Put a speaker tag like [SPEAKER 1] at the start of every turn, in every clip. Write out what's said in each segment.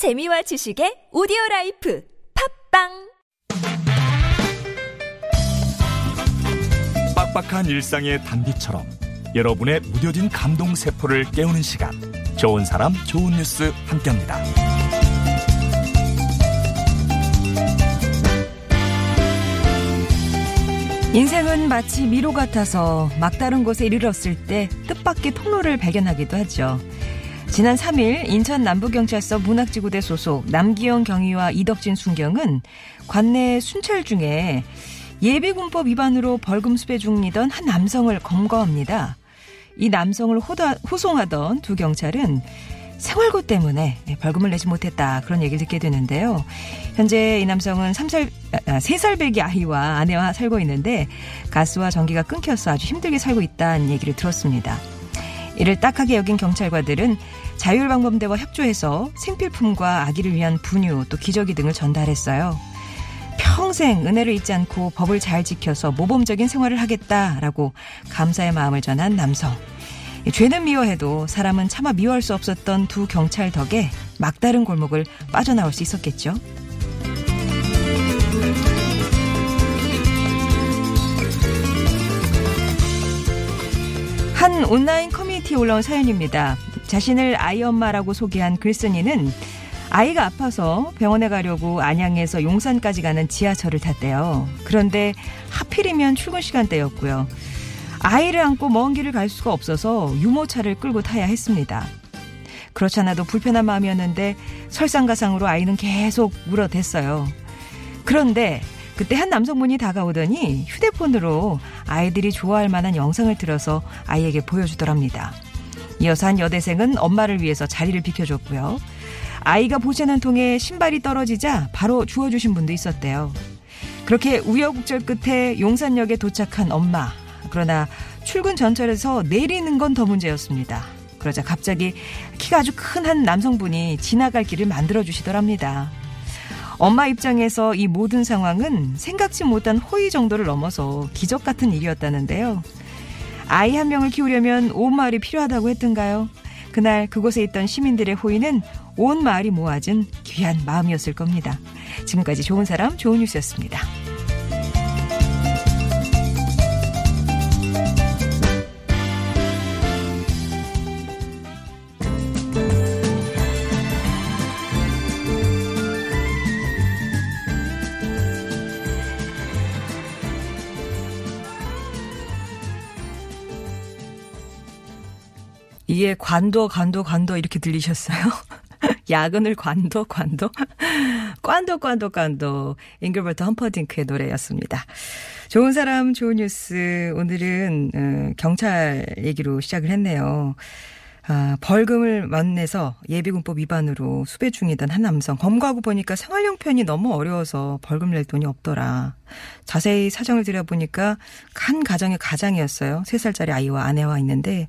[SPEAKER 1] 재미와 지식의 오디오 라이프 팟빵
[SPEAKER 2] 빡빡한 일상의 단비처럼 여러분의 무뎌진 감동 세포를 깨우는 시간 좋은 사람 좋은 뉴스 함께합니다.
[SPEAKER 3] 인생은 마치 미로 같아서 막다른 곳에 이르렀을 때 뜻밖의 통로를 발견하기도 하죠. 지난 3일 인천 남부경찰서 문학지구대 소속 남기영 경위와 이덕진 순경은 관내 순찰 중에 예비군법 위반으로 벌금 수배 중이던 한 남성을 검거합니다. 이 남성을 호다, 호송하던 두 경찰은 생활고 때문에 벌금을 내지 못했다 그런 얘기를 듣게 되는데요. 현재 이 남성은 3살, 3살 배기 아이와 아내와 살고 있는데 가스와 전기가 끊겨서 아주 힘들게 살고 있다는 얘기를 들었습니다. 이를 딱하게 여긴 경찰관들은 자율방범대와 협조해서 생필품과 아기를 위한 분유 또 기저귀 등을 전달했어요. 평생 은혜를 잊지 않고 법을 잘 지켜서 모범적인 생활을 하겠다라고 감사의 마음을 전한 남성. 죄는 미워해도 사람은 차마 미워할 수 없었던 두 경찰 덕에 막다른 골목을 빠져나올 수 있었겠죠. 한 온라인 커뮤니티 에 올라온 사연입니다. 자신을 아이 엄마라고 소개한 글쓴이는 아이가 아파서 병원에 가려고 안양에서 용산까지 가는 지하철을 탔대요. 그런데 하필이면 출근 시간대였고요. 아이를 안고 먼 길을 갈 수가 없어서 유모차를 끌고 타야 했습니다. 그렇잖아도 불편한 마음이었는데 설상가상으로 아이는 계속 울어댔어요. 그런데 그때 한 남성분이 다가오더니 휴대폰으로 아이들이 좋아할 만한 영상을 들어서 아이에게 보여주더랍니다. 이어서 한 여대생은 엄마를 위해서 자리를 비켜줬고요. 아이가 보채는 통에 신발이 떨어지자 바로 주워주신 분도 있었대요. 그렇게 우여곡절 끝에 용산역에 도착한 엄마. 그러나 출근 전철에서 내리는 건 더 문제였습니다. 그러자 갑자기 키가 아주 큰 한 남성분이 지나갈 길을 만들어 주시더랍니다. 엄마 입장에서 이 모든 상황은 생각지 못한 호의 정도를 넘어서 기적 같은 일이었다는데요. 아이 한 명을 키우려면 온 마을이 필요하다고 했던가요? 그날 그곳에 있던 시민들의 호의는 온 마을이 모아진 귀한 마음이었을 겁니다. 지금까지 좋은 사람, 좋은 뉴스였습니다. 이게 관도, 관도, 관도 이렇게 들리셨어요? 야근을 관도, 관도? 관도, 관도, 관도. 잉글버트 험퍼딩크의 노래였습니다. 좋은 사람, 좋은 뉴스. 오늘은, 어, 경찰 얘기로 시작을 했네요. 아, 벌금을 만내서 예비군법 위반으로 수배 중이던 한 남성 검거하고 보니까 생활용편이 너무 어려워서 벌금 낼 돈이 없더라. 자세히 사정을 들여보니까 한 가정의 가장이었어요. 3살짜리 아이와 아내와 있는데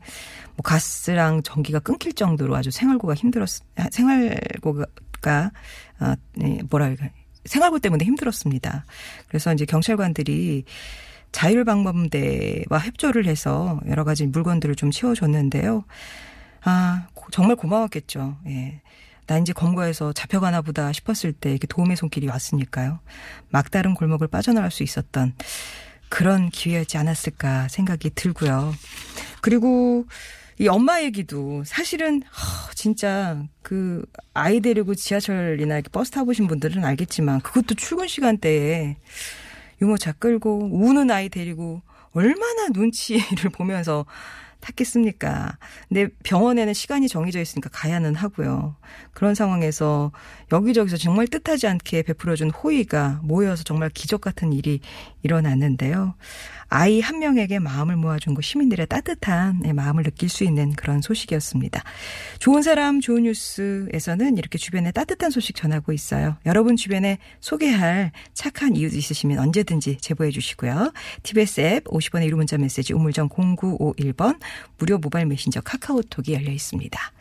[SPEAKER 3] 뭐 가스랑 전기가 끊길 정도로 아주 생활고가 힘들었 생활고가 아, 네, 뭐라 할까 생활고 때문에 힘들었습니다. 그래서 이제 경찰관들이 자율방범대와 협조를 해서 여러 가지 물건들을 좀 치워줬는데요. 아, 정말 고마웠겠죠. 예. 나 이제 검거해서 잡혀가나 보다 싶었을 때 이렇게 도움의 손길이 왔으니까요. 막다른 골목을 빠져나갈 수 있었던 그런 기회였지 않았을까 생각이 들고요. 그리고 이 엄마 얘기도 사실은 허, 진짜 그 아이 데리고 지하철이나 이렇게 버스 타보신 분들은 알겠지만 그것도 출근 시간대에 유모차 끌고 우는 아이 데리고 얼마나 눈치를 보면서 탔겠습니까? 근데 병원에는 시간이 정해져 있으니까 가야는 하고요. 그런 상황에서 여기저기서 정말 뜻하지 않게 베풀어준 호의가 모여서 정말 기적 같은 일이 일어났는데요. 아이 한 명에게 마음을 모아준 그 시민들의 따뜻한 네, 마음을 느낄 수 있는 그런 소식이었습니다. 좋은 사람 좋은 뉴스에서는 이렇게 주변에 따뜻한 소식 전하고 있어요. 여러분 주변에 소개할 착한 이웃 있으시면 언제든지 제보해 주시고요. TBS 앱 50원의 1호 문자 메시지 우물정 0951번 무료 모바일 메신저 카카오톡이 열려 있습니다.